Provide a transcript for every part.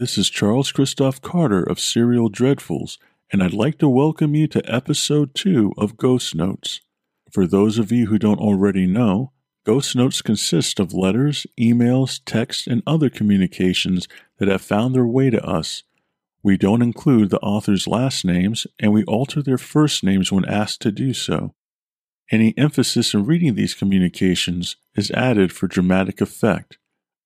This is Charles Christophe Carter of Serial Dreadfuls, and I'd like to welcome you to episode 2 of Ghost Notes. For those of you who don't already know, Ghost Notes consist of letters, emails, texts, and other communications that have found their way to us. We don't include the author's last names, and we alter their first names when asked to do so. Any emphasis in reading these communications is added for dramatic effect.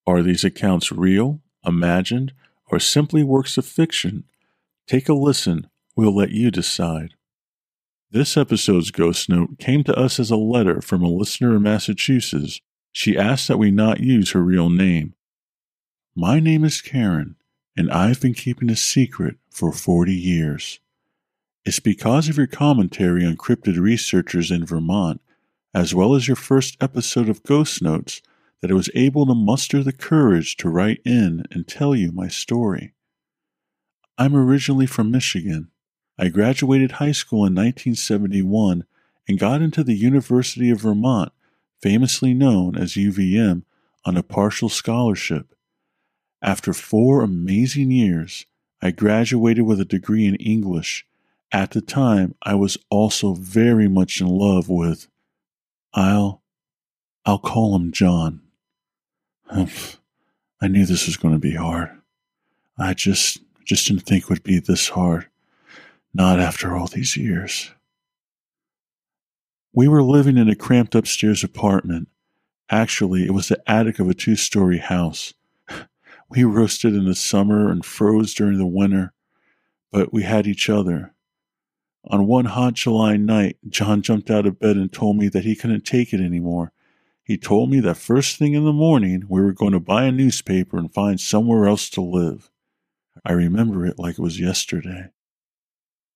Are these accounts real, imagined, or simply works of fiction, take a listen. We'll let you decide. This episode's Ghost Note came to us as a letter from a listener in Massachusetts. She asked that we not use her real name. My name is Karen, and I've been keeping a secret for 40 years. It's because of your commentary on cryptid researchers in Vermont, as well as your first episode of Ghost Notes, that I was able to muster the courage to write in and tell you my story. I'm originally from Michigan. I graduated high school in 1971 and got into the University of Vermont, famously known as UVM, on a partial scholarship. After four amazing years, I graduated with a degree in English. At the time, I was also very much in love with, I'll, I'll call him John. I knew this was going to be hard. I just just didn't think it would be this hard. Not after all these years. We were living in a cramped upstairs apartment. Actually, it was the attic of a two story house. We roasted in the summer and froze during the winter, but we had each other. On one hot July night, John jumped out of bed and told me that he couldn't take it anymore he told me that first thing in the morning we were going to buy a newspaper and find somewhere else to live. I remember it like it was yesterday.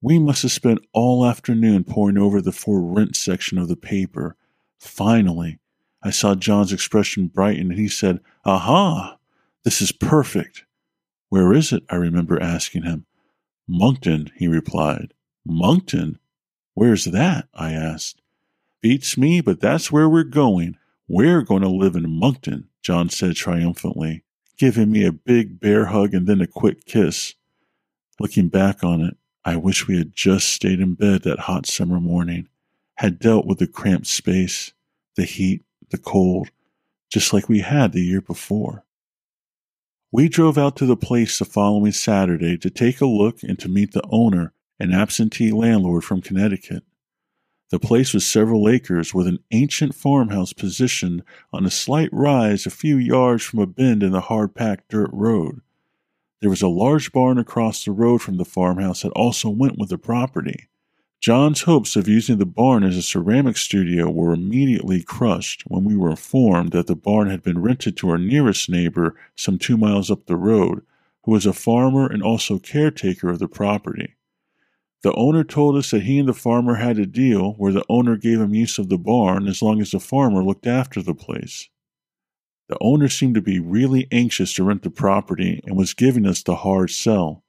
We must have spent all afternoon poring over the for rent section of the paper. Finally, I saw John's expression brighten and he said, Aha! This is perfect. Where is it? I remember asking him. Monkton, he replied. Monkton? Where's that? I asked. Beats me, but that's where we're going. We're going to live in Monkton, John said triumphantly, giving me a big bear hug and then a quick kiss. Looking back on it, I wish we had just stayed in bed that hot summer morning, had dealt with the cramped space, the heat, the cold, just like we had the year before. We drove out to the place the following Saturday to take a look and to meet the owner, an absentee landlord from Connecticut. The place was several acres with an ancient farmhouse positioned on a slight rise a few yards from a bend in the hard packed dirt road. There was a large barn across the road from the farmhouse that also went with the property. John's hopes of using the barn as a ceramic studio were immediately crushed when we were informed that the barn had been rented to our nearest neighbor some two miles up the road, who was a farmer and also caretaker of the property. The owner told us that he and the farmer had a deal where the owner gave him use of the barn as long as the farmer looked after the place. The owner seemed to be really anxious to rent the property and was giving us the hard sell.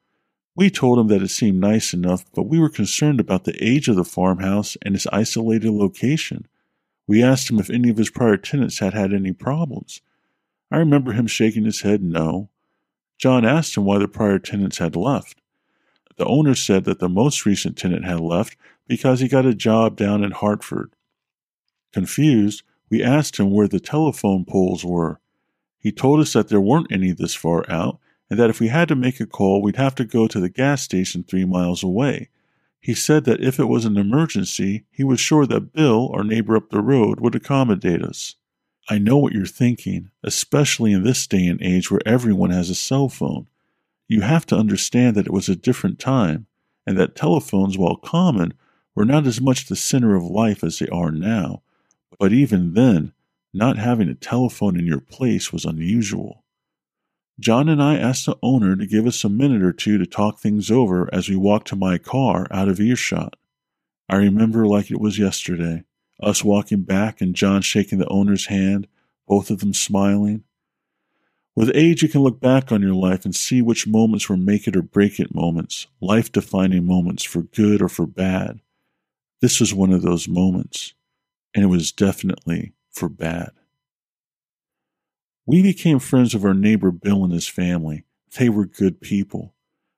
We told him that it seemed nice enough, but we were concerned about the age of the farmhouse and its isolated location. We asked him if any of his prior tenants had had any problems. I remember him shaking his head no. John asked him why the prior tenants had left. The owner said that the most recent tenant had left because he got a job down in Hartford. Confused, we asked him where the telephone poles were. He told us that there weren't any this far out, and that if we had to make a call, we'd have to go to the gas station three miles away. He said that if it was an emergency, he was sure that Bill, our neighbor up the road, would accommodate us. I know what you're thinking, especially in this day and age where everyone has a cell phone. You have to understand that it was a different time, and that telephones, while common, were not as much the center of life as they are now. But even then, not having a telephone in your place was unusual. John and I asked the owner to give us a minute or two to talk things over as we walked to my car out of earshot. I remember like it was yesterday, us walking back and John shaking the owner's hand, both of them smiling. With age, you can look back on your life and see which moments were make it or break it moments, life defining moments for good or for bad. This was one of those moments, and it was definitely for bad. We became friends of our neighbor Bill and his family. They were good people.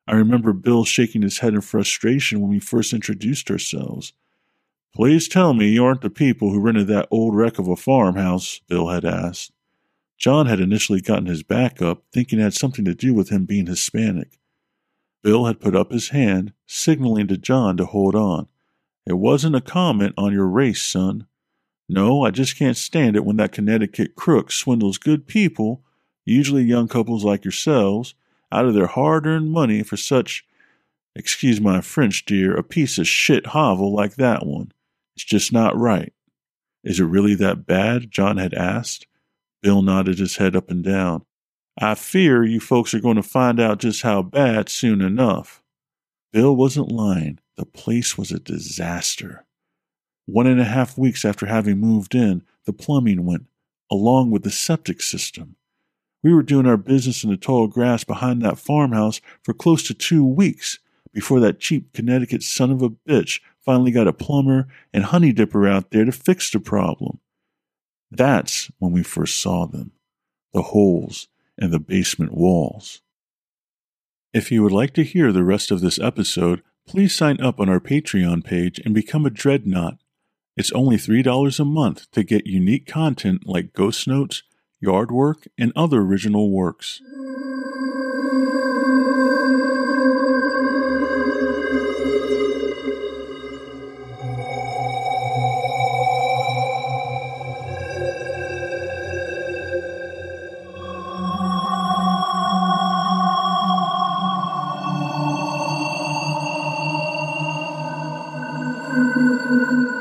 I remember Bill shaking his head in frustration when we first introduced ourselves. Please tell me you aren't the people who rented that old wreck of a farmhouse, Bill had asked. John had initially gotten his back up, thinking it had something to do with him being Hispanic. Bill had put up his hand, signaling to John to hold on. It wasn't a comment on your race, son. No, I just can't stand it when that Connecticut crook swindles good people, usually young couples like yourselves, out of their hard earned money for such, excuse my French, dear, a piece of shit hovel like that one. It's just not right. Is it really that bad? John had asked. Bill nodded his head up and down. I fear you folks are going to find out just how bad soon enough. Bill wasn't lying. The place was a disaster. One and a half weeks after having moved in, the plumbing went, along with the septic system. We were doing our business in the tall grass behind that farmhouse for close to two weeks before that cheap Connecticut son of a bitch finally got a plumber and honey dipper out there to fix the problem. That's when we first saw them the holes in the basement walls. If you would like to hear the rest of this episode, please sign up on our Patreon page and become a Dreadnought it's only $3 a month to get unique content like ghost notes, yard work, and other original works.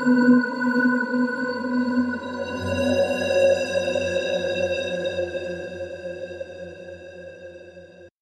Música